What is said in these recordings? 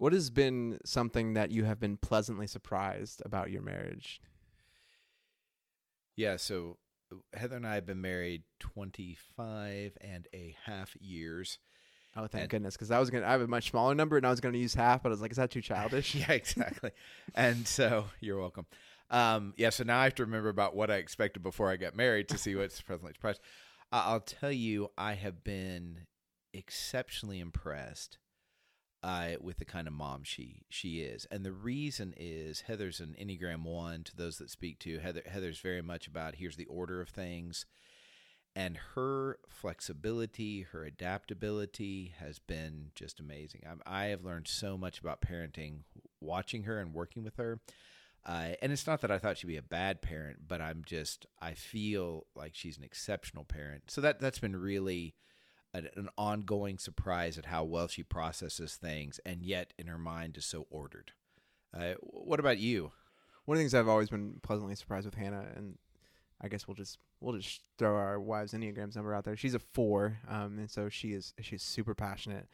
what has been something that you have been pleasantly surprised about your marriage? Yeah, so Heather and I have been married 25 and a half years. Oh, thank And- goodness, because I was gonna I have a much smaller number and I was gonna use half, but I was like, is that too childish? yeah, exactly. and so you're welcome. Um, yeah, so now I have to remember about what I expected before I got married to see what's presently surprised. I'll tell you, I have been exceptionally impressed uh, with the kind of mom she she is, and the reason is Heather's an Enneagram one. To those that speak to Heather, Heather's very much about here's the order of things, and her flexibility, her adaptability has been just amazing. I'm, I have learned so much about parenting watching her and working with her. Uh, and it's not that I thought she'd be a bad parent, but I'm just I feel like she's an exceptional parent. So that that's been really an, ongoing surprise at how well she processes things, and yet in her mind is so ordered. Uh, what about you? One of the things I've always been pleasantly surprised with Hannah, and I guess we'll just we'll just throw our wives' enneagrams number out there. She's a four, um, and so she is she's super passionate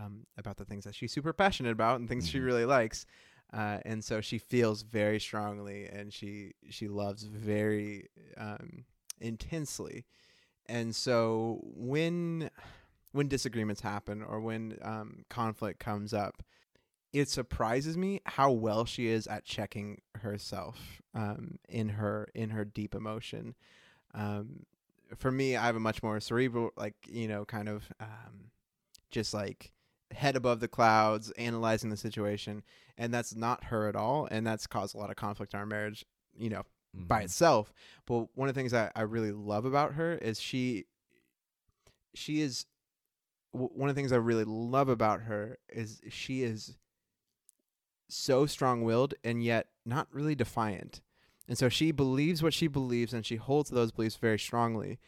um, about the things that she's super passionate about and things she Mhm. really likes. Uh, and so she feels very strongly, and she she loves very um, intensely. And so when when disagreements happen or when um, conflict comes up, it surprises me how well she is at checking herself um, in her in her deep emotion. Um, for me, I have a much more cerebral, like you know, kind of um, just like head above the clouds, analyzing the situation, and that's not her at all, and that's caused a lot of conflict in our marriage. You know, by Mhm. itself. But one of the things I, I really love about her is she she is one of the things I really love about her is she is so strong-willed and yet not really defiant. And so she believes what she believes and she holds those beliefs very strongly.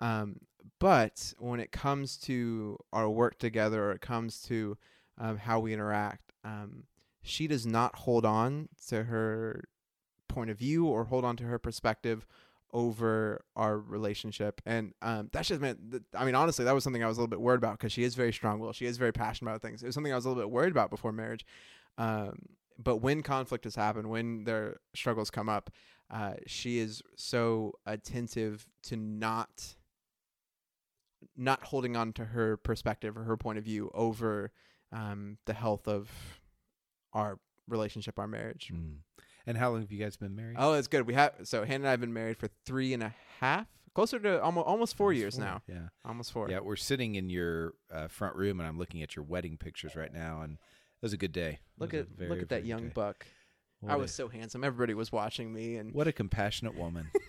Um, but when it comes to our work together or it comes to um, how we interact, um, she does not hold on to her point of view or hold on to her perspective over our relationship. And um, that's just meant, that, I mean, honestly, that was something I was a little bit worried about because she is very strong willed. She is very passionate about things. It was something I was a little bit worried about before marriage. Um, but when conflict has happened, when their struggles come up, uh, she is so attentive to not not holding on to her perspective or her point of view over um, the health of our relationship, our marriage. Mm. And how long have you guys been married? Oh, that's good. We have so Hannah and I have been married for three and a half, closer to almost almost four Almost years now. Yeah. Almost four. Yeah, we're sitting in your uh, front room, and I'm looking at your wedding pictures right now, and it was a good day. It Look at very, look at that young day. buck. What I a- was so handsome. Everybody was watching me, and what a compassionate woman.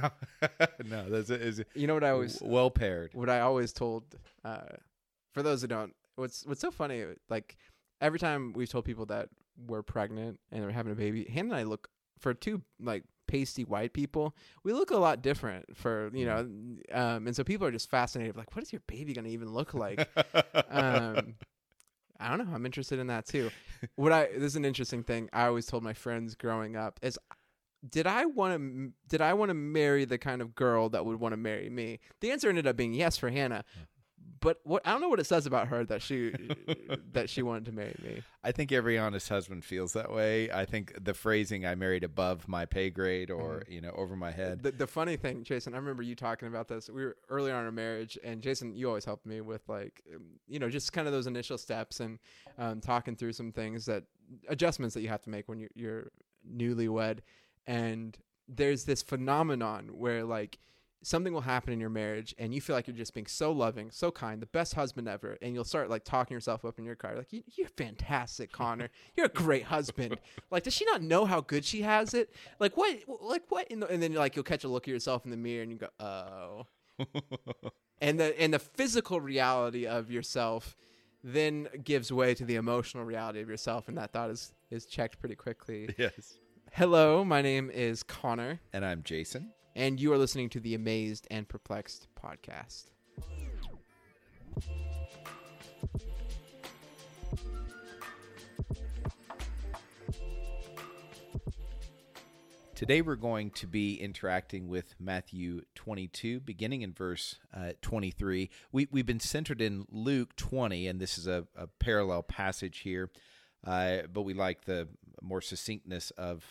no, that's is you know what I always well paired. what I always told uh, for those who don't. What's what's so funny? Like every time we've told people that we're pregnant and we're having a baby, Hannah and I look for two like pasty white people. We look a lot different for you know, um, and so people are just fascinated. Like, what is your baby gonna even look like? um, I don't know. I'm interested in that too. What I this is an interesting thing. I always told my friends growing up is, did I want to did I want to marry the kind of girl that would want to marry me? The answer ended up being yes for Hannah. But what I don't know what it says about her that she that she wanted to marry me. I think every honest husband feels that way. I think the phrasing "I married above my pay grade" or you know over my head. The, the funny thing, Jason, I remember you talking about this. We were earlier on in our marriage, and Jason, you always helped me with like, um, you know, just kind of those initial steps and um, talking through some things that adjustments that you have to make when you're, you're newlywed. And there's this phenomenon where like something will happen in your marriage, and you feel like you're just being so loving, so kind, the best husband ever, and you'll start like talking yourself up in your car, like, "You- "You're fantastic, Connor. You're a great husband." Like, does she not know how good she has it? Like, what? Like, what? In the, and then like you'll catch a look at yourself in the mirror, and you go, "Oh." and the and the physical reality of yourself then gives way to the emotional reality of yourself, and that thought is is checked pretty quickly. yes. Hello, my name is Connor, And I'm Jason. And you are listening to the Amazed and Perplexed podcast. Today we're going to be interacting with Matthew 22, beginning in verse uh, 23. We, we've been centered in Luke 20, and this is a, a parallel passage here. uh, but we like the more succinctness of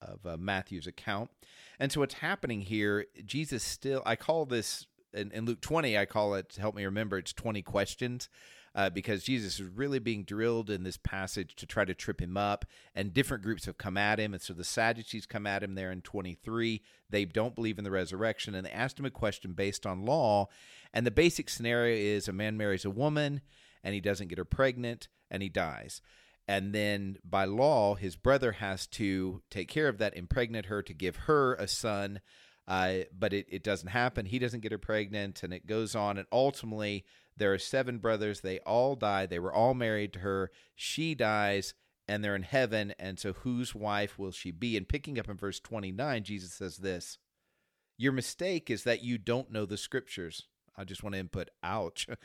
of uh, Matthew's account. And so what's happening here? Jesus still. I call this in, in Luke twenty. I call it. Help me remember. It's twenty questions uh, because Jesus is really being drilled in this passage to try to trip him up, and different groups have come at him. And so the Sadducees come at him there in 23. They don't believe in the resurrection, and they asked him a question based on law. And the basic scenario is a man marries a woman, and he doesn't get her pregnant, and he dies. And then by law, his brother has to take care of that, impregnate her to give her a son. Uh, but it, it doesn't happen. He doesn't get her pregnant, and it goes on. And ultimately, there are seven brothers. They all die. They were all married to her. She dies, and they're in heaven. And so, whose wife will she be? And picking up in verse 29, Jesus says this Your mistake is that you don't know the scriptures. I just want to input, ouch.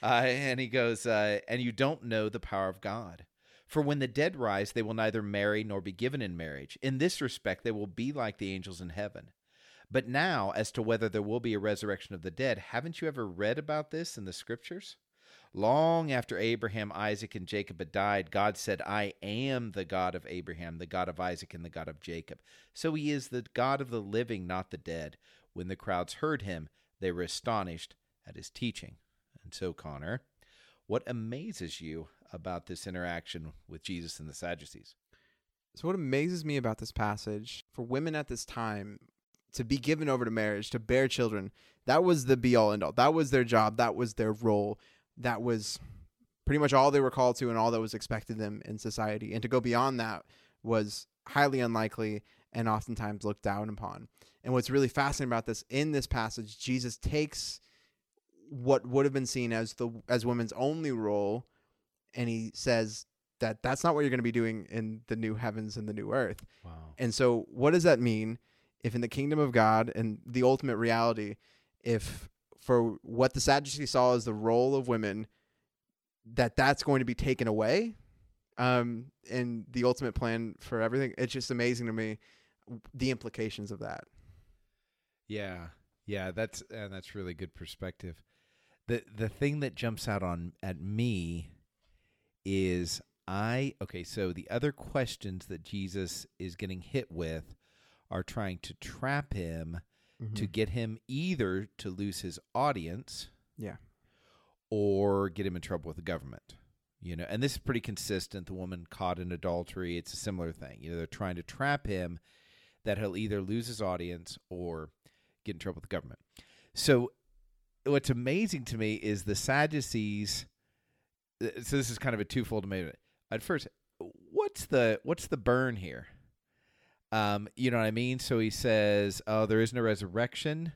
Uh, and he goes, uh, and you don't know the power of God. For when the dead rise, they will neither marry nor be given in marriage. In this respect, they will be like the angels in heaven. But now, as to whether there will be a resurrection of the dead, haven't you ever read about this in the scriptures? Long after Abraham, Isaac, and Jacob had died, God said, I am the God of Abraham, the God of Isaac, and the God of Jacob. So he is the God of the living, not the dead. When the crowds heard him, they were astonished at his teaching. And so, Connor, what amazes you about this interaction with Jesus and the Sadducees? So, what amazes me about this passage for women at this time to be given over to marriage, to bear children, that was the be all end all. That was their job. That was their role. That was pretty much all they were called to and all that was expected of them in society. And to go beyond that was highly unlikely and oftentimes looked down upon. And what's really fascinating about this in this passage, Jesus takes what would have been seen as the as women's only role and he says that that's not what you're going to be doing in the new heavens and the new earth. Wow. And so what does that mean? if in the kingdom of God and the ultimate reality, if for what the Sadducees saw as the role of women, that that's going to be taken away, um, and the ultimate plan for everything, it's just amazing to me the implications of that. Yeah, yeah, that's and that's really good perspective. the The thing that jumps out on at me is I okay. So the other questions that Jesus is getting hit with are trying to trap him mm-hmm. to get him either to lose his audience, yeah, or get him in trouble with the government. You know, and this is pretty consistent. The woman caught in adultery, it's a similar thing. You know, they're trying to trap him that he'll either lose his audience or get in trouble with the government. So, what's amazing to me is the Sadducees. So this is kind of a twofold amendment. At first, what's the what's the burn here? Um, you know what I mean? So he says, "Oh, there is no resurrection,"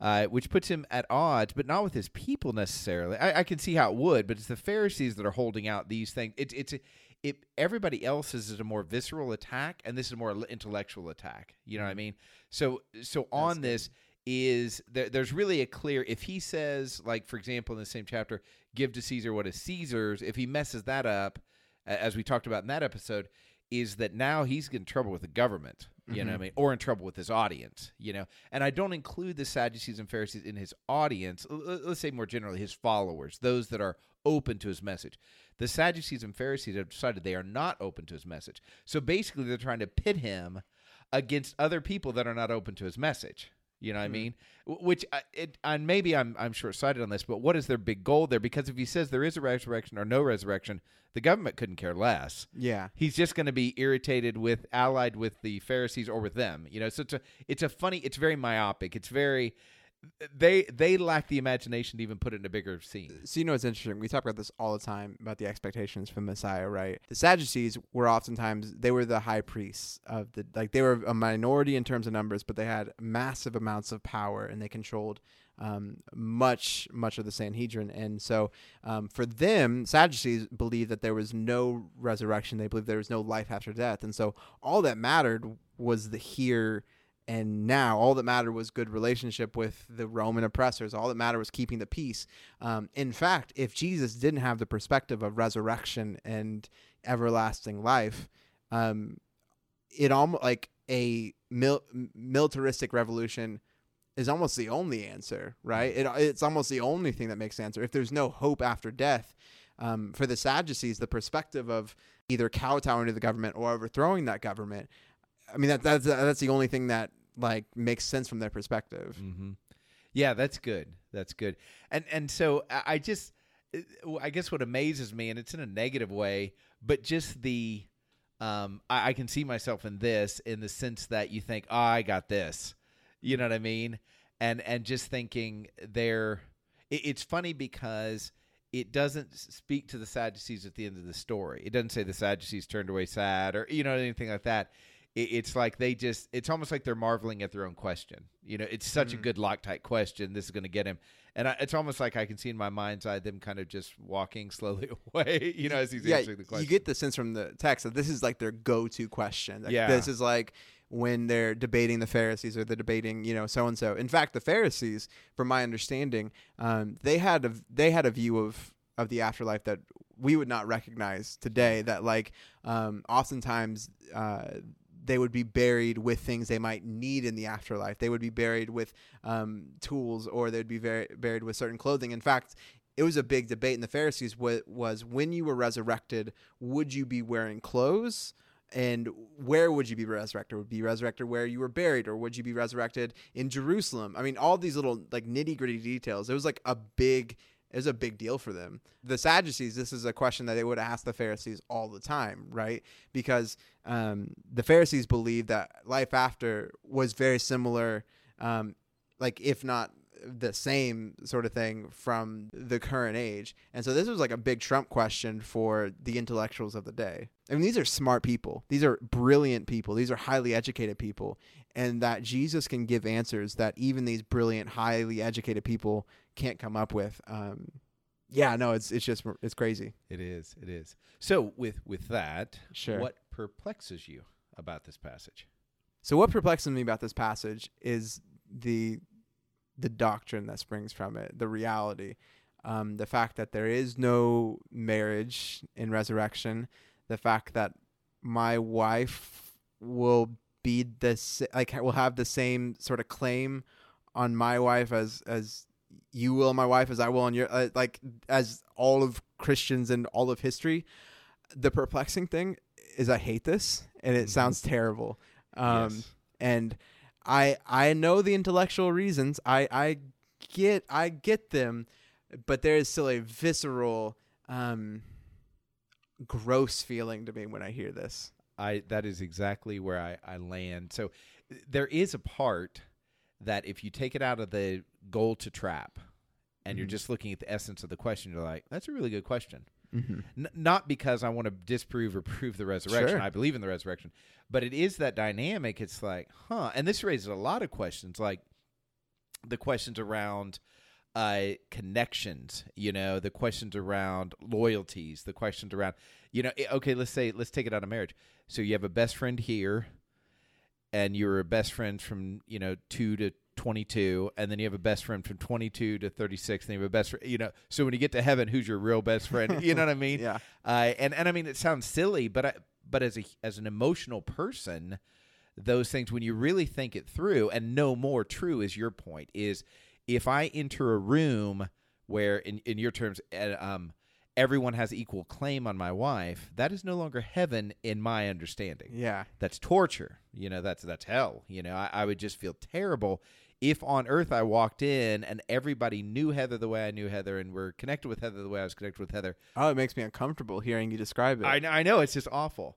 uh, which puts him at odds, but not with his people necessarily. I, I, can see how it would, but it's the Pharisees that are holding out these things. It's it's it. Everybody else is a more visceral attack, and this is a more intellectual attack. You know what I mm-hmm. mean? So so on this is there, there's really a clear if he says like for example in the same chapter give to caesar what is caesar's if he messes that up as we talked about in that episode is that now he's in trouble with the government, you mm-hmm. know I mean, or in trouble with his audience, you know. And I don't include the Sadducees and Pharisees in his audience. Let's say more generally, his followers, those that are open to his message. The Sadducees and Pharisees have decided they are not open to his message. So basically, they're trying to pit him against other people that are not open to his message. You know what mm-hmm. I mean? Which uh, it and maybe I'm I'm short sighted on this, but what is their big goal there? Because if he says there is a resurrection or no resurrection, the government couldn't care less. Yeah, he's just going to be irritated with allied with the Pharisees or with them. You know, so it's a it's a funny, it's very myopic. It's very they they lack the imagination to even put it in a bigger scene. So you know it's interesting. We talk about this all the time about the expectations for Messiah, right? The Sadducees were oftentimes they were the high priests of the like they were a minority in terms of numbers, but they had massive amounts of power and they controlled um, much much of the Sanhedrin. And so um, for them, Sadducees believed that there was no resurrection. They believed there was no life after death, and so all that mattered was the here and now all that mattered was good relationship with the roman oppressors. All that mattered was keeping the peace. Um, in fact if jesus didn't have the perspective of resurrection and everlasting life um, it almost like a mil- militaristic revolution is almost the only answer right? It, it's almost the only thing that makes answer. If there's no hope after death um, for the Sadducees, the perspective of either kowtowing to the government or overthrowing that government. I mean, that that's that's the only thing that like makes sense from their perspective. Mm-hmm. Yeah, that's good. That's good. And and so I just I guess what amazes me, and it's in a negative way, but just the um, I, I can see myself in this in the sense that you think, oh, I got this. You know what I mean? And and just thinking there, it, it's funny because it doesn't speak to the Sadducees at the end of the story. It doesn't say the Sadducees turned away sad or you know anything like that. It, it's like they just it's almost like they're marveling at their own question. You know, it's such a Mhm. good Loctite question. This is going to get him, and I, it's almost like I can see in my mind's eye them kind of just walking slowly away. You know, as he's yeah, answering the question. you get the sense from the text that this is like their go-to question. Like, Yeah. this is like when they're debating the Pharisees or they're debating, you know, so and so. In fact, the Pharisees, from my understanding, um, they had a they had a view of of the afterlife that we would not recognize today. That like um, oftentimes. Uh, they would be buried with things they might need in the afterlife. They would be buried with um, tools, or they'd be very, buried with certain clothing. In fact, it was a big debate in the Pharisees wa- was when you were resurrected, would you be wearing clothes? And where would you be resurrected? Would be resurrected where you were buried, or would you be resurrected in Jerusalem? I mean, all these little like nitty gritty details. It was like a big, was a big deal for them. The Sadducees, this is a question that they would ask the Pharisees all the time, right? Because um, the Pharisees believed that life after was very similar, um, like if not the same sort of thing from the current age. And so this was like a big Trump question for the intellectuals of the day. I mean, these are smart people. These are brilliant people. These are highly educated people. And that Jesus can give answers that even these brilliant, highly educated people can't come up with. Um, yeah, no, it's it's just it's crazy. It is. It is. So with with that, Sure. what perplexes you about this passage? So what perplexes me about this passage is the the doctrine that springs from it, the reality, um, the fact that there is no marriage in resurrection, the fact that my wife will be the s- like will have the same sort of claim on my wife as as you will my wife as I will on your uh, like as all of Christians and all of history. The perplexing thing is I hate this and it Mhm. sounds terrible. Um, yes. and I I know the intellectual reasons. I I get I get them, but there is still a visceral, um, gross feeling to me when I hear this. I that is exactly where I, I land. So there is a part that if you take it out of the goal to trap and you're Mhm. just looking at the essence of the question, you're like, that's a really good question. Mm-hmm. N- not because I want to disprove or prove the resurrection. Sure. I believe in the resurrection, but it is that dynamic. It's like, huh? And this raises a lot of questions, like the questions around uh, connections. You know, the questions around loyalties. The questions around, you know, eh, okay, let's say let's take it out of marriage. So you have a best friend here, and you're a best friend from you know two to 22 and then you have a best friend from 22 to 36 and you have a best friend you know so when you get to heaven who's your real best friend you know what i mean Yeah. uh, and and I mean it sounds silly, but I, but as a as an emotional person, those things when you really think it through and no more true is your point is if I enter a room where in in your terms uh, um everyone has equal claim on my wife, that is no longer heaven in my understanding. Yeah. That's torture. You know, that's that's hell. You know, I, I would just feel terrible if on earth I walked in and everybody knew Heather the way I knew Heather and were connected with Heather the way I was connected with Heather. Oh, it makes me uncomfortable hearing you describe it. I, I know it's just awful.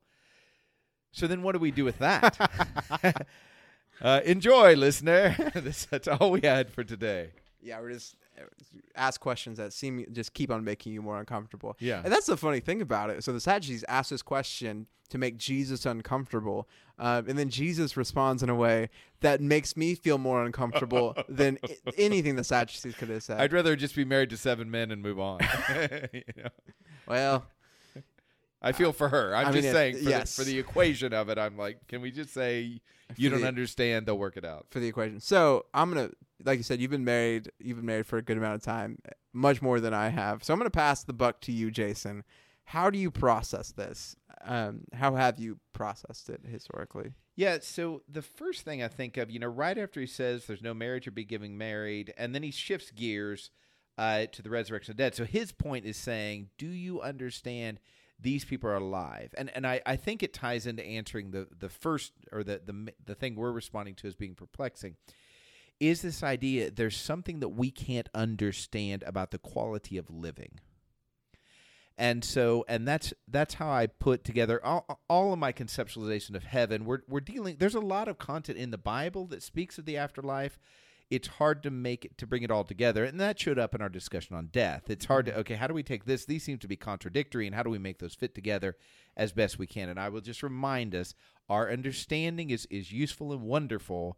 So then, what do we do with that? uh, enjoy, listener. This- That's all we had for today. yeah, we're just uh, ask questions that seem just keep on making you more uncomfortable. Yeah. And that's the funny thing about it. So the Sadducees asked this question to make Jesus uncomfortable, um, and then Jesus responds in a way that makes me feel more uncomfortable than i- anything the Sadducees could have said. I'd rather just be married to seven men and move on. you know? well, I feel for her. I'm I just mean, it- saying for, yes. the, for the equation of it. I'm like, can we just say you For don't the- understand? They'll work it out. for the equation. So I'm gonna, like you said, you've been married. You've been married for a good amount of time, much more than I have. So I'm gonna pass the buck to you, Jason. How do you process this? Um, how have you processed it historically? Yeah, so the first thing I think of, you know, right after he says there's no marriage or be giving married, and then he shifts gears uh, to the resurrection of the dead. So his point is saying, do you understand these people are alive? And and I, I think it ties into answering the the first or the the the thing we're responding to as being perplexing. Is this idea there's something that we can't understand about the quality of living? And so and that's that's how I put together all, all of my conceptualization of heaven. We're we're dealing. There's a lot of content in the Bible that speaks of the afterlife. It's hard to make it to bring it all together, and that showed up in our discussion on death. It's hard to mm-hmm. okay, how do we take this? These seem to be contradictory, and how do we make those fit together as best we can? And I will just remind us: our understanding is is useful and wonderful,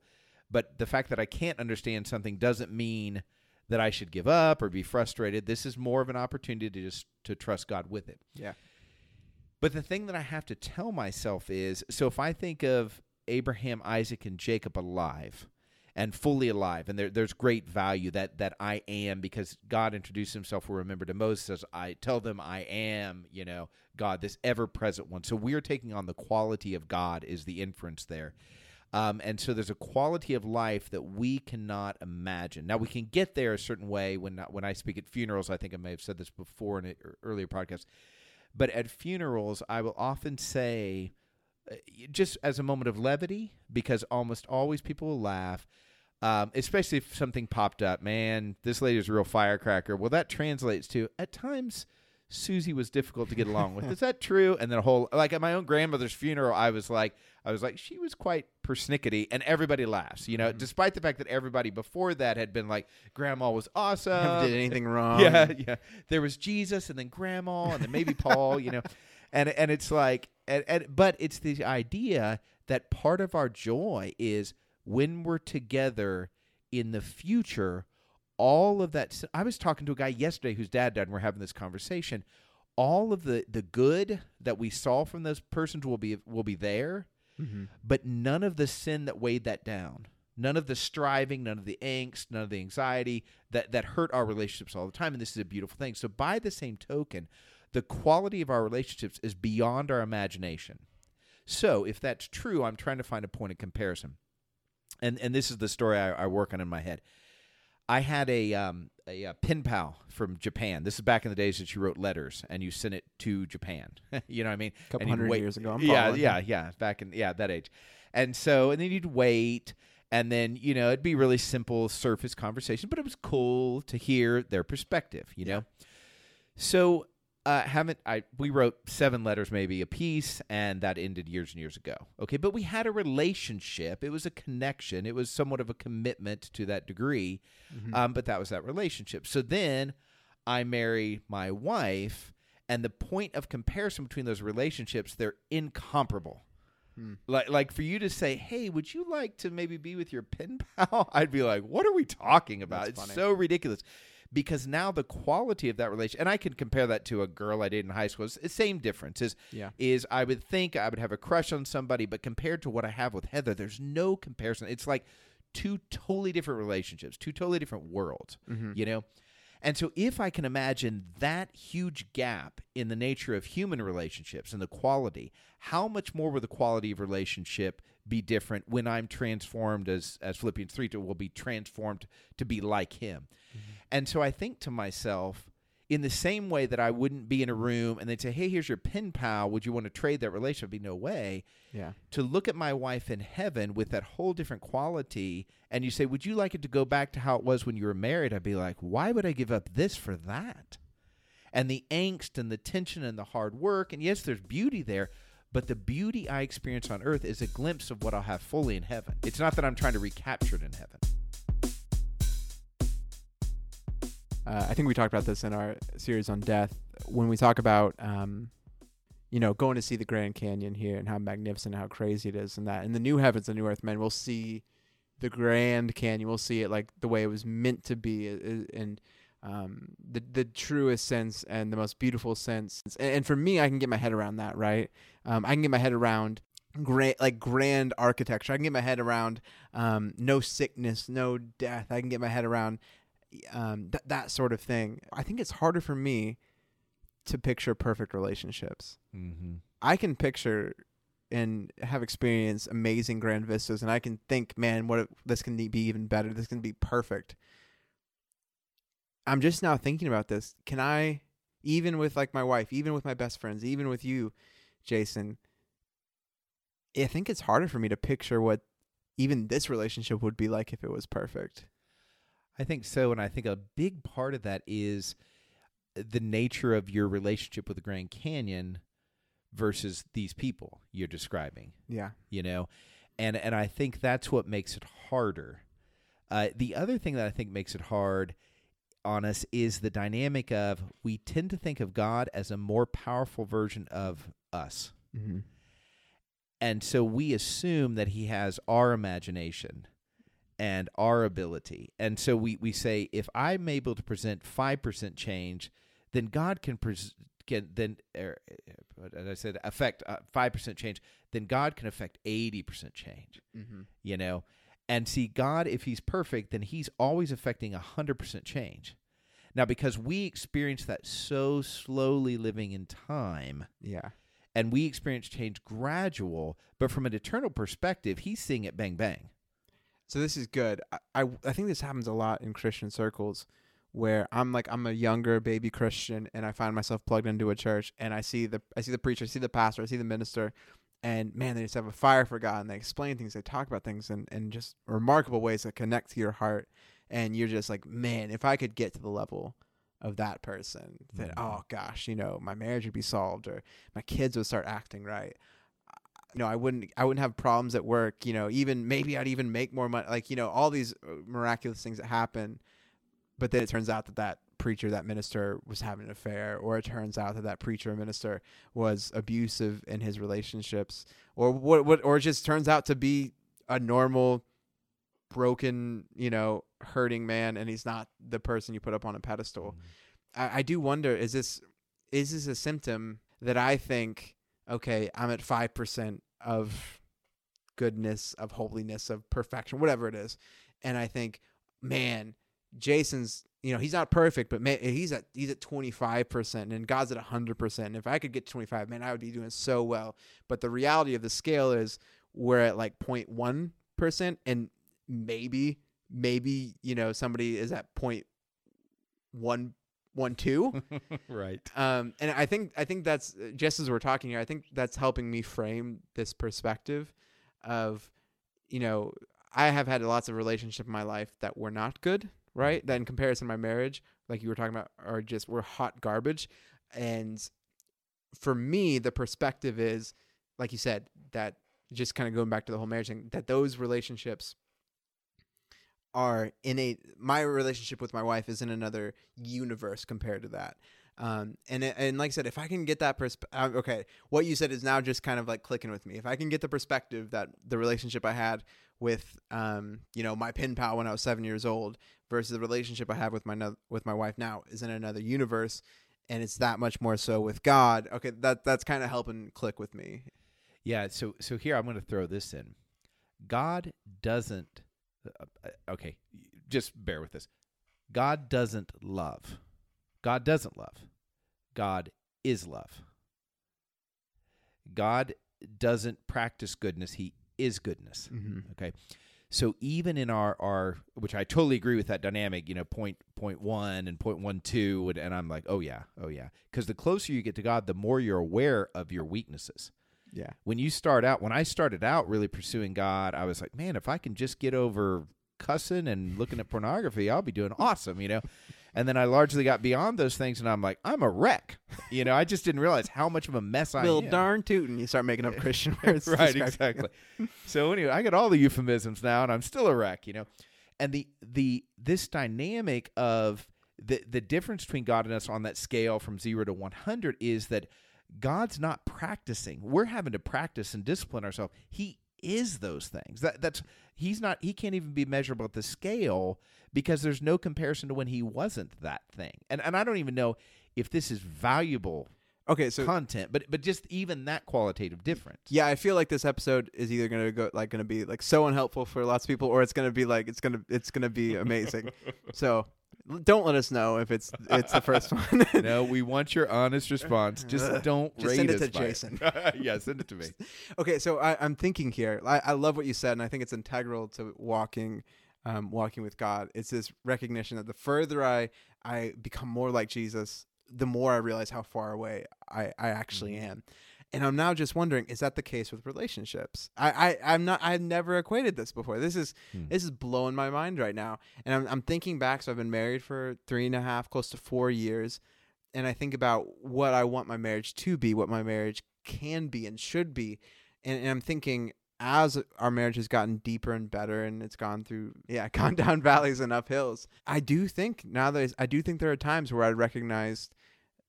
but the fact that I can't understand something doesn't mean that I should give up or be frustrated. This is more of an opportunity to just to trust God with it. Yeah. But the thing that I have to tell myself is so if I think of Abraham, Isaac, and Jacob alive and fully alive, and there, there's great value that that I am because God introduced himself, we remember to Moses as I tell them I am, you know, God, this ever present one. So we're taking on the quality of God is the inference there. Um, and so there's a quality of life that we cannot imagine. Now we can get there a certain way. When when I speak at funerals, I think I may have said this before in an earlier podcast, but at funerals, I will often say, uh, just as a moment of levity, because almost always people will laugh. Um, especially if something popped up, man, this lady's a real firecracker. Well, that translates to at times Susie was difficult to get along with. Is that true? And then a whole like at my own grandmother's funeral, I was like, I was like, she was quite persnickety, and everybody laughs. You know, mm-hmm. despite the fact that everybody before that had been like, Grandma was awesome, never did anything wrong. Yeah, yeah. There was Jesus, and then Grandma, and then maybe Paul. You know, and and it's like, and, and but it's the idea that part of our joy is when we're together in the future all of that i was talking to a guy yesterday whose dad died and we're having this conversation. All of the the good that we saw from those persons will be will be there mm-hmm. but none of the sin that weighed that down none of the striving none of the angst none of the anxiety that that hurt our relationships all the time and this is a beautiful thing. So by the same token the quality of our relationships is beyond our imagination. So if that's true i'm trying to find a point of comparison. And and this is the story I, I work on in my head I had a um, a, a, pen pal from Japan. This is back in the days that you wrote letters and you sent it to Japan. you know what I mean? A couple hundred wait. years ago. I'm yeah, yeah, yeah. Back in yeah that age, and so and then you'd wait, and then you know it'd be really simple surface conversation, but it was cool to hear their perspective. You know, so uh, haven't I? We wrote seven letters, maybe a piece, and that ended years and years ago. Okay, but we had a relationship. It was a connection. It was somewhat of a commitment to that degree. Mm-hmm. Um, but that was that relationship. So then I marry my wife, and the point of comparison between those relationships, they're incomparable. Hmm. Like, like for you to say, "Hey, would you like to maybe be with your pen pal?" I'd be like, "What are we talking about?" That's it's funny. so ridiculous because now the quality of that relation and I can compare that to a girl I dated in high school. It's the same difference is yeah. is I would think I would have a crush on somebody, but compared to what I have with Heather, there's no comparison. It's like two totally different relationships, two totally different worlds. Mm-hmm. You know? And so, if I can imagine that huge gap in the nature of human relationships and the quality, how much more will the quality of relationship be different when I'm transformed, as as Philippians three will be transformed to be like Him? Mm-hmm. And so, I think to myself, in the same way that I wouldn't be in a room and they'd say, "Hey, here's your pen pal. Would you want to trade that relationship?" Be no way. Yeah. To look at my wife in heaven with that whole different quality, and you say, "Would you like it to go back to how it was when you were married?" I'd be like, "Why would I give up this for that?" And the angst and the tension and the hard work, and yes, there's beauty there, but the beauty I experience on earth is a glimpse of what I'll have fully in heaven. It's not that I'm trying to recapture it in heaven. Uh, I think we talked about this in our series on death when we talk about, um, you know, going to see the Grand Canyon here and how magnificent, and how crazy it is, and that in the new heavens and new earth, man, we'll see the Grand Canyon. We'll see it like the way it was meant to be, and um, the the truest sense and the most beautiful sense. And, and, for me, I can get my head around that. Right? Um, I can get my head around great like grand architecture i can get my head around um, no sickness no death i can get my head around um, th- that sort of thing. I think it's harder for me to picture perfect relationships. Mm-hmm. I can picture and have experienced amazing grand vistas, and I can think, man, what if this can be even better? This can be perfect. I'm just now thinking about this. Can I, even with like my wife, even with my best friends, even with you, Jason, I think it's harder for me to picture what even this relationship would be like if it was perfect. I think so, and I think a big part of that is the nature of your relationship with the Grand Canyon versus these people you're describing. Yeah. You know, and and I think that's what makes it harder. Uh, the other thing that I think makes it hard on us is the dynamic of we tend to think of God as a more powerful version of us. Mm-hmm. And so we assume that he has our imagination and our ability. And so we, we say, if I'm able to present 5% change, then God can, pres- can then, er, as I said, affect uh, 5% change, then God can affect 80% change, Mm-hmm. you know? And see, God, if he's perfect, then he's always affecting 100% change. Now, because we experience that so slowly living in time, Yeah. and we experience change gradual, but from an eternal perspective, he's seeing it bang bang. So this is good. I, I I think this happens a lot in Christian circles where I'm like I'm a younger baby Christian and I find myself plugged into a church and I see the I see the preacher, I see the pastor, I see the minister and man, they just have a fire for God and they explain things, they talk about things in, in just remarkable ways that connect to your heart and you're just like, Man, if I could get to the level of that person, then Mhm. oh gosh, you know, my marriage would be solved or my kids would start acting right you know, I wouldn't I wouldn't have problems at work, you know, even maybe I'd even make more money like, you know, all these uh, miraculous things that happen. But then it turns out that that preacher, that minister was having an affair or it turns out that that preacher or minister was abusive in his relationships or what what or it just turns out to be a normal broken, you know, hurting man and he's not the person you put up on a pedestal. I, I do wonder is this is this a symptom that I think okay I'm at five percent of goodness of holiness of perfection whatever it is. And I think man Jason's you know he's not perfect but man he's at he's at 25% and God's at 100% and if I could get 25 man I would be doing so well. But the reality of the scale is we're at like 0.1% and maybe maybe you know somebody is at point one two. Right. um and i think i think that's just as we're talking here i think that's helping me frame this perspective of you know i have had lots of relationships in my life that were not good right? That in comparison to my marriage like you were talking about are just were hot garbage. And for me the perspective is like you said that just kind of going back to the whole marriage thing that those relationships are in a my relationship with my wife is in another universe compared to that um and and like i said if i can get that perspective okay what you said is now just kind of like clicking with me if i can get the perspective that the relationship i had with um you know my pen pal when i was seven years old versus the relationship i have with my no- with my wife now is in another universe and it's that much more so with god okay that that's kind of helping click with me Yeah. So so here I'm going to throw this in. God doesn't. Uh, uh, okay, just bear with this. God doesn't love. God doesn't love. God is love. God doesn't practice goodness. He is goodness. mm-hmm. Okay. So even in our our which I totally agree with that dynamic, you know, point point one and point one two, and, and I'm like, oh yeah, oh yeah, because the closer you get to God, the more you're aware of your weaknesses. Yeah When you start out, when I started out really pursuing God, I was like, man, if I can just get over cussing and looking at pornography, I'll be doing awesome, you know. And then I largely got beyond those things, and I'm like, I'm a wreck. You know, I just didn't realize how much of a mess I Little am. darn tootin'. You start making up Christian words. right, exactly. so anyway, I got all the euphemisms now, and I'm still a wreck, you know. And the the this dynamic of the the difference between God and us on that scale from zero to one hundred is that God's not practicing. We're having to practice and discipline ourselves. He is those things. That that's he's not. He can't even be measurable at the scale because there's no comparison to when he wasn't that thing. And and I don't even know if this is valuable Okay, so content, but but just even that qualitative difference. yeah, I feel like this episode is either gonna go like gonna be like so unhelpful for lots of people, or it's gonna be like it's gonna it's gonna be amazing. so don't let us know if it's it's the first one. no, we want your honest response. Just don't Just send it to Jason. yeah, send it to me. okay, so I, I'm thinking here. I, I love what you said, and I think it's integral to walking um, walking with God. It's this recognition that the further I I become more like Jesus, the more I realize how far away I I actually Mhm. am. And I'm now just wondering, is that the case with relationships? I, I I'm not I've never equated this before. This is Hmm. this is blowing my mind right now. And I'm I'm thinking back. So I've been married for three and a half, close to four years, and I think about what I want my marriage to be, what my marriage can be and should be, and, and I'm thinking as our marriage has gotten deeper and better and it's gone through yeah gone down valleys and up hills i do think now that i do think there are times where i recognized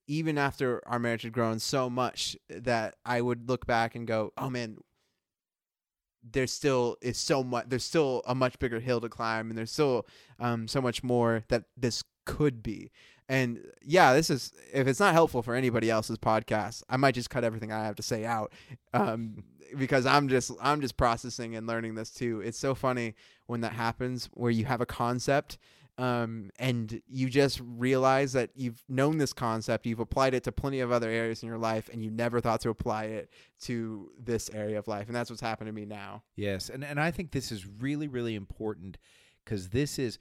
even after our marriage had grown so much that i would look back and go oh man there still is so much there's still a much bigger hill to climb and there's still um, so much more that this could be. And yeah this is if it's not helpful for anybody else's podcast i might just cut everything i have to say out um, because i'm just i'm just processing and learning this too. It's so funny when that happens where you have a concept um, and you just realize that you've known this concept, you've applied it to plenty of other areas in your life, and you never thought to apply it to this area of life. And that's what's happened to me now. Yes, and and I think this is really really important because this is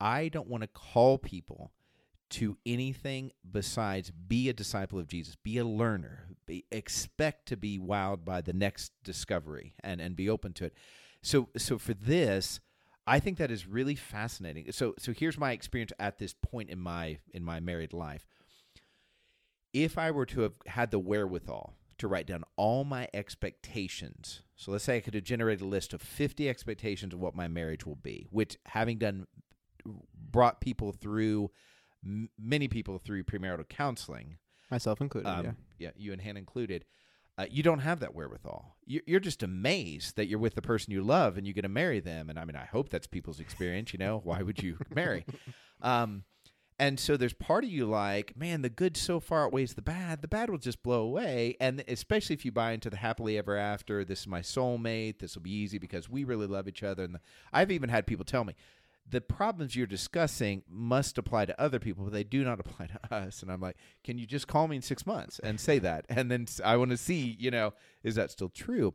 I don't want to call people to anything besides be a disciple of Jesus, be a learner, be, expect to be wowed by the next discovery and and be open to it. So so for this, I think that is really fascinating. So so here's my experience at this point in my in my married life. If I were to have had the wherewithal to write down all my expectations. So let's say I could have generated a list of 50 expectations of what my marriage will be, which having done brought people through m- many people through premarital counseling, Myself included. um, yeah. yeah, you and Hannah included. Uh, you don't have that wherewithal. You- You're just amazed that you're with the person you love and you're going to marry them. And I mean, I hope that's people's experience. You know, why would you marry? Um, and so there's part of you like, man, the good so far outweighs the bad. The bad will just blow away. And especially if you buy into the happily ever after, this is my soulmate. This will be easy because we really love each other. And the, I've even had people tell me the problems you're discussing must apply to other people, but they do not apply to us. And I'm like, can you just call me in six months and say that? And then I want to see, you know, is that still true?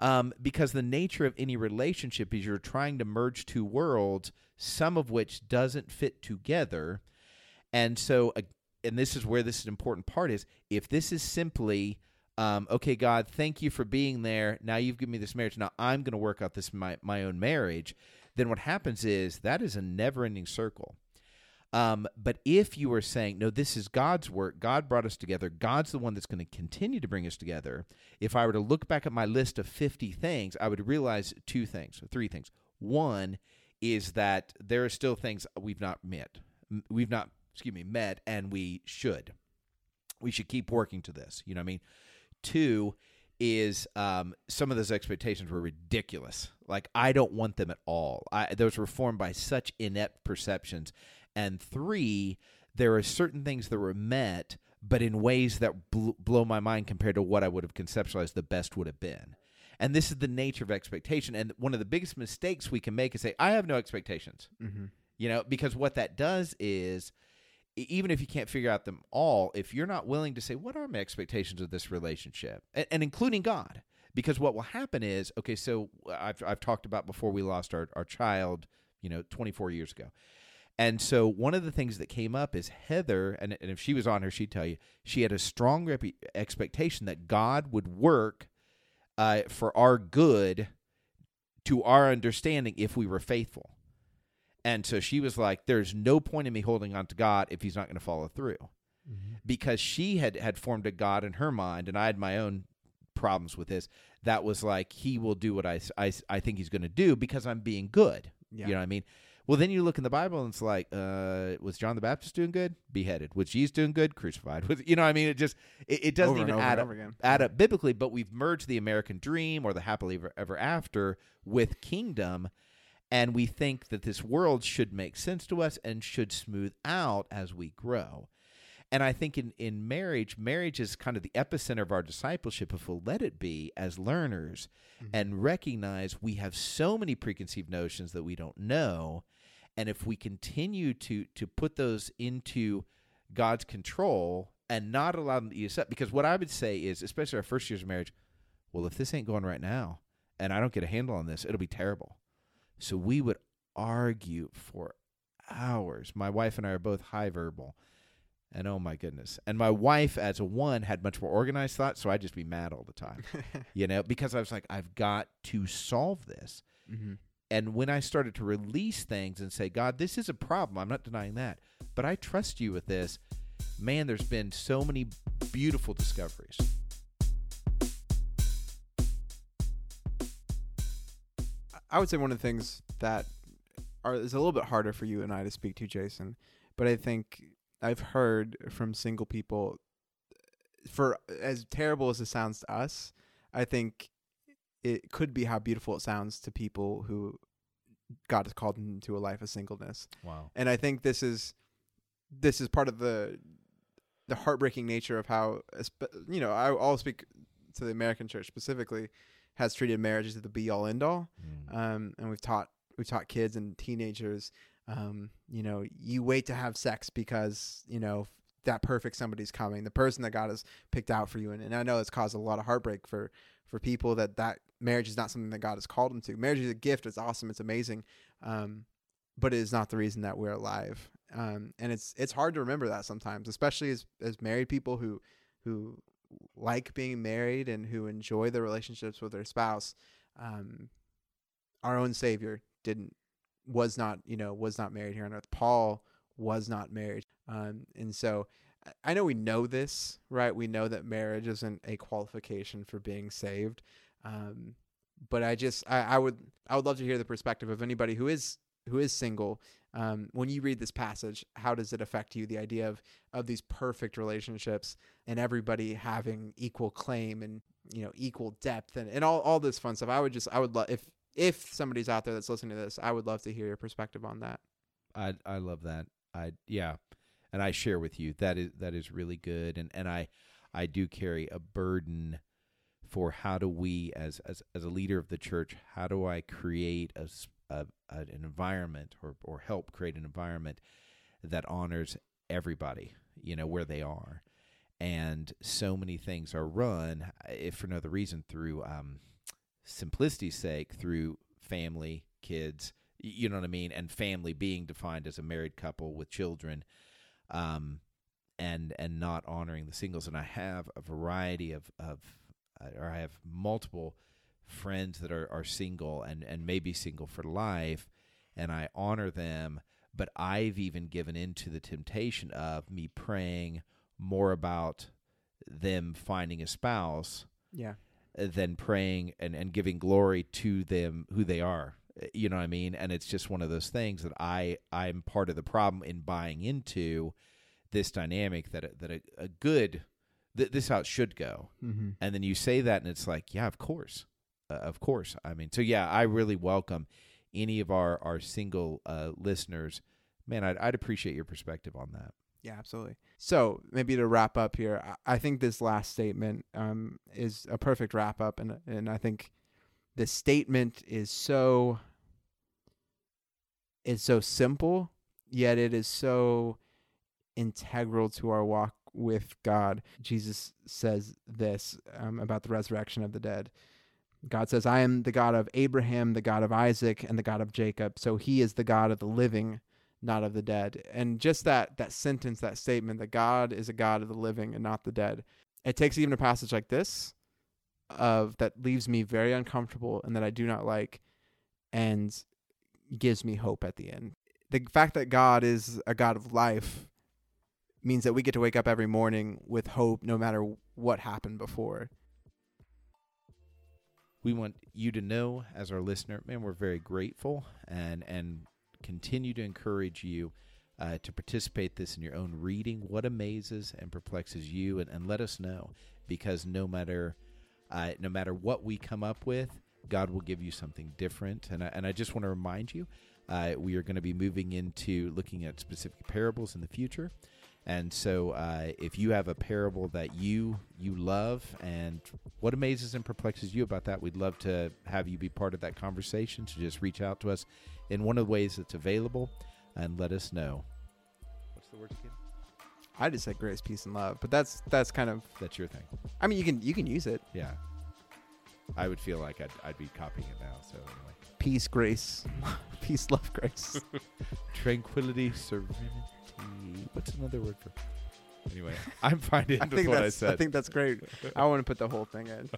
Um, because the nature of any relationship is you're trying to merge two worlds, some of which doesn't fit together. And so, uh, and this is where this is an important part is if this is simply, um, okay, God, thank you for being there. Now you've given me this marriage. Now I'm going to work out this my my own marriage. Then what happens is that is a never ending circle. Um, but if you are saying, no, this is God's work, God brought us together, God's the one that's going to continue to bring us together. If I were to look back at my list of 50 things, I would realize two things, three things. One is that there are still things we've not met. We've not, excuse me, met, and we should. We should keep working to this. You know what I mean? Two is um, some of those expectations were ridiculous. Like I don't want them at all. I, those were formed by such inept perceptions. And three, there are certain things that were met, but in ways that bl- blow my mind compared to what I would have conceptualized the best would have been. And this is the nature of expectation. And one of the biggest mistakes we can make is say, I have no expectations. Mm-hmm. You know, because what that does is even if you can't figure out them all, if you're not willing to say, what are my expectations of this relationship? And, and including God. Because what will happen is, okay, so I've, I've talked about before we lost our, our child, you know, 24 years ago. And so one of the things that came up is Heather, and, and if she was on her, she'd tell you, she had a strong rep- expectation that God would work uh, for our good to our understanding if we were faithful. And so she was like, "There's no point in me holding on to God if He's not going to follow through," because she had had formed a God in her mind, and I had my own problems with this. That was like, He will do what I I, I think He's going to do because I'm being good. Yeah. You know what I mean? Well, then you look in the Bible and it's like, uh, was John the Baptist doing good? Beheaded. Was Jesus doing good? Crucified. Was you know? what I mean, it just it, it doesn't Over even add up again. add up biblically, but we've merged the American dream or the happily ever, ever after with kingdom, and we think that this world should make sense to us and should smooth out as we grow. And I think in, in marriage, marriage is kind of the epicenter of our discipleship if we'll let it be as learners mm-hmm. and recognize we have so many preconceived notions that we don't know. And if we continue to to put those into God's control and not allow them to eat us up, because what I would say is, especially our first years of marriage, well, if this ain't going right now and I don't get a handle on this, it'll be terrible. So we would argue for hours. My wife and I are both high verbal. And oh my goodness. And my wife, as a one, had much more organized thoughts, so I'd just be mad all the time, you know, because I was like, I've got to solve this. mm-hmm. And when I started to release things and say, God, this is a problem, I'm not denying that, but I trust you with this, man, there's been so many beautiful discoveries. I would say one of the things that are is a little bit harder for you and I to speak to, Jason, but I think I've heard from single people, for as terrible as it sounds to us, I think it could be how beautiful it sounds to people who God has called into a life of singleness. Wow. And I think this is this is part of the the heartbreaking nature of how you know I, I'll speak to the American church specifically has treated marriage as the be all end all Mm. um, and we've taught we've taught kids and teenagers um, you know you wait to have sex because you know that perfect somebody's coming the person that god has picked out for you. And, and i know it's caused a lot of heartbreak for for people that that marriage is not something that god has called them to. Marriage is a gift. It's awesome. It's amazing. Um, but it is not the reason that we're alive. Um, and it's it's hard to remember that sometimes especially as as married people who who like being married and who enjoy their relationships with their spouse um, our own savior didn't was not you know was not married here on earth. Paul was not married. Um and so I- i know we know this right? We know that marriage isn't a qualification for being saved. Um but i just i, I would i would love to hear the perspective of anybody who is who is single um, when you read this passage how does it affect you? The idea of of these perfect relationships and everybody having equal claim and you know equal depth and, and all, all this fun stuff. I would just i would love if if somebody's out there that's listening to this i would love to hear your perspective on that. I I love that. I yeah, and I share with you that is that is really good, and and I I do carry a burden for how do we as as as a leader of the church, how do I create a, a- a- an environment or or help create an environment that honors everybody, you know, where they are. And so many things are run, if for no other reason, through um, simplicity's sake, through family, kids, you know what I mean, and family being defined as a married couple with children, um, and and not honoring the singles. And I have a variety of of, uh, or I have multiple friends that are are single and and maybe single for life, and I honor them. But I've even given into the temptation of me praying more about them finding a spouse yeah than praying and, and giving glory to them who they are you know what i mean and it's just one of those things that i i'm part of the problem in buying into this dynamic that a, that a, a good th- this is how it should go mm-hmm. and then you say that and it's like yeah of course uh, of course i mean so yeah i really welcome any of our our single uh, listeners man I'd, I'd appreciate your perspective on that Yeah, absolutely. So maybe to wrap up here, I- think this last statement um, is a perfect wrap up, and and I think this statement is so it's so simple, yet it is so integral to our walk with God. Jesus says this um, about the resurrection of the dead. God says, "I am the God of Abraham, the God of Isaac, and the God of Jacob." So He is the God of the living not of the dead. And just that that sentence, that statement that God is a God of the living and not the dead. It takes even a passage like this of that leaves me very uncomfortable and that I do not like and gives me hope at the end. The fact that God is a God of life means that we get to wake up every morning with hope no matter what happened before. We want you to know as our listener man we're very grateful and and continue to encourage you uh, to participate this in your own reading. What amazes and perplexes you and, and let us know because no matter uh, no matter what we come up with god will give you something different. And I, and I just want to remind you uh, we are going to be moving into looking at specific parables in the future and so, uh, if you have a parable that you you love, and what amazes and perplexes you about that, we'd love to have you be part of that conversation. So just reach out to us in one of the ways that's available, and let us know. What's the word again? I just said grace, peace, and love, but that's that's kind of. That's your thing. I mean, you can you can use it. Yeah. I would feel like I'd, I'd be copying it now. So anyway, Peace, grace, peace, love, grace. tranquility, serenity. What's another word for? Anyway, I'm fine with what I said. I think that's great. I want to put the whole thing in.